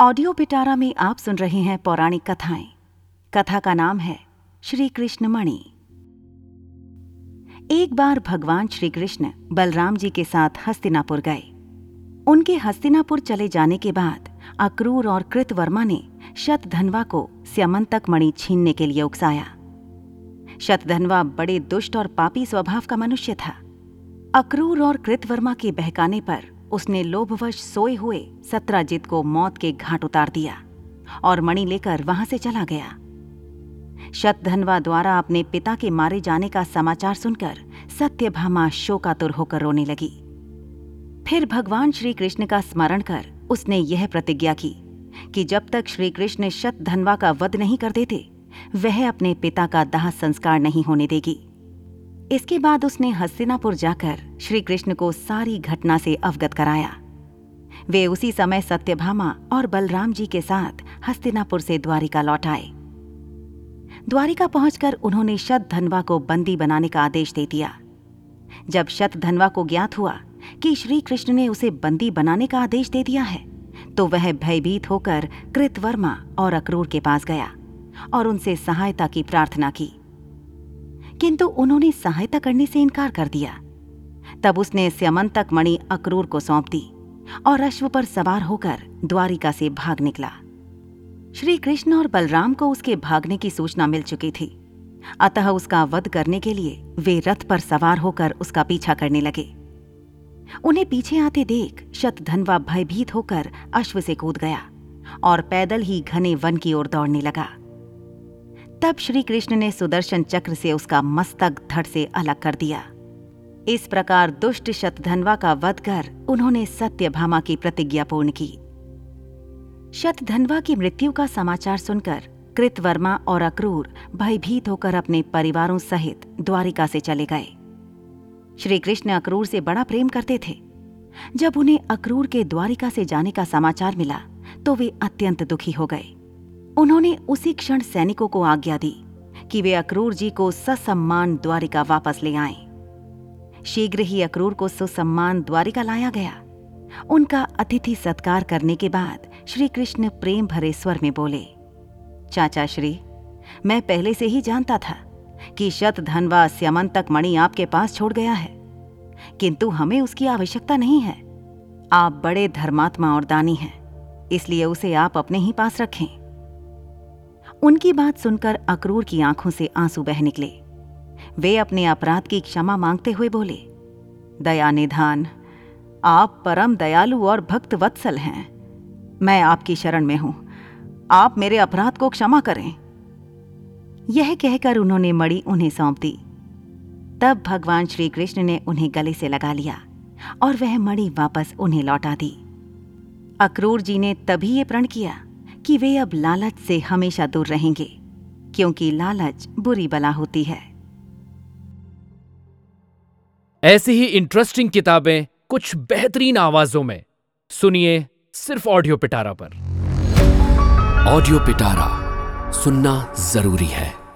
Audio पिटारा में आप सुन रहे हैं पौराणिक कथाएँ। कथा का नाम है श्री कृष्ण मणि एक बार भगवान श्री कृष्ण बलराम जी के साथ हस्तिनापुर गए। उनके हस्तिनापुर चले जाने के बाद अक्रूर और कृतवर्मा ने शतधनवा को स्यमंतक मणि छीनने के लिए उकसाया। शतधनवा बड़े दुष्ट और पापी स्वभाव का मनुष्य था। अक्रूर और कृतवर्मा के बहकाने पर उसने लोभवश सोए हुए सत्राजित को मौत के घाट उतार दिया और मणि लेकर वहाँ से चला गया। शतधनवा द्वारा अपने पिता के मारे जाने का समाचार सुनकर सत्यभामा शोकातुर होकर रोने लगी। फिर भगवान श्री कृष्ण का स्मरण कर उसने यह प्रतिज्ञा की कि जब तक श्री कृष्ण शतधनवा का वध नहीं कर देते, वह अपने पिता का दाह संस्कार नहीं होने देगी। इसके बाद उसने हस्तिनापुर जाकर श्री कृष्ण को सारी घटना से अवगत कराया। वे उसी समय सत्यभामा और बलराम जी के साथ हस्तिनापुर से द्वारिका लौट आए। द्वारिका पहुंचकर उन्होंने शतधनवा को बंदी बनाने का आदेश दे दिया। जब शतधनवा को ज्ञात हुआ कि श्री कृष्ण ने उसे बंदी बनाने का आदेश दे दिया है तो वह भयभीत होकर कृतवर्मा और अक्रूर के पास गया और उनसे सहायता की प्रार्थना की। किंतु उन्होंने सहायता करने से इनकार कर दिया। तब उसने स्यमंतक मणि अक्रूर को सौंप दी और अश्व पर सवार होकर द्वारिका से भाग निकला। श्री कृष्ण और बलराम को उसके भागने की सूचना मिल चुकी थी। अतः उसका वध करने के लिए वे रथ पर सवार होकर उसका पीछा करने लगे। उन्हें पीछे आते देख शतधनवा भयभीत होकर अश्व से कूद गया और पैदल ही घने वन की ओर दौड़ने लगा। तब श्री कृष्ण ने सुदर्शन चक्र से उसका मस्तक धड़ से अलग कर दिया। इस प्रकार दुष्ट शतधनवा का वध कर उन्होंने सत्यभामा की प्रतिज्ञा पूर्ण की। शतधनवा की मृत्यु का समाचार सुनकर कृतवर्मा और अक्रूर भयभीत होकर अपने परिवारों सहित द्वारिका से चले गए। श्री कृष्ण अक्रूर से बड़ा प्रेम करते थे। जब उन्हें अक्रूर के द्वारिका से जाने का समाचार मिला तो वे अत्यंत दुखी हो गए। उन्होंने उसी क्षण सैनिकों को आज्ञा दी कि वे अक्रूर जी को ससम्मान द्वारिका वापस ले आए। शीघ्र ही अक्रूर को सुसम्मान द्वारिका लाया गया। उनका अतिथि सत्कार करने के बाद श्री कृष्ण प्रेम भरे स्वर में बोले, चाचा श्री, मैं पहले से ही जानता था कि शत धनवा स्यमंतक मणि आपके पास छोड़ गया है। किंतु हमें उसकी आवश्यकता नहीं है। आप बड़े धर्मात्मा और दानी हैं, इसलिए उसे आप अपने ही पास रखें। उनकी बात सुनकर अक्रूर की आँखों से आँसू बह निकले। वे अपने अपराध की क्षमा मांगते हुए बोले, दया निधान, आप परम दयालु और भक्त वत्सल हैं। मैं आपकी शरण में हूँ। आप मेरे अपराध को क्षमा करें। यह कहकर उन्होंने मणि उन्हें सौंप दी तब भगवान श्री कृष्ण ने उन्हें गले से लगा लिया और वह मणि वापस उन्हें लौटा दी। अक्रूर जी ने तभी ये प्रण किया। कि वे अब लालच से हमेशा दूर रहेंगे क्योंकि लालच बुरी बला होती है। ऐसी ही इंटरेस्टिंग किताबें कुछ बेहतरीन आवाजों में। सुनिए सिर्फ़ ऑडियो पिटारा पर। ऑडियो पिटारा सुनना ज़रूरी है।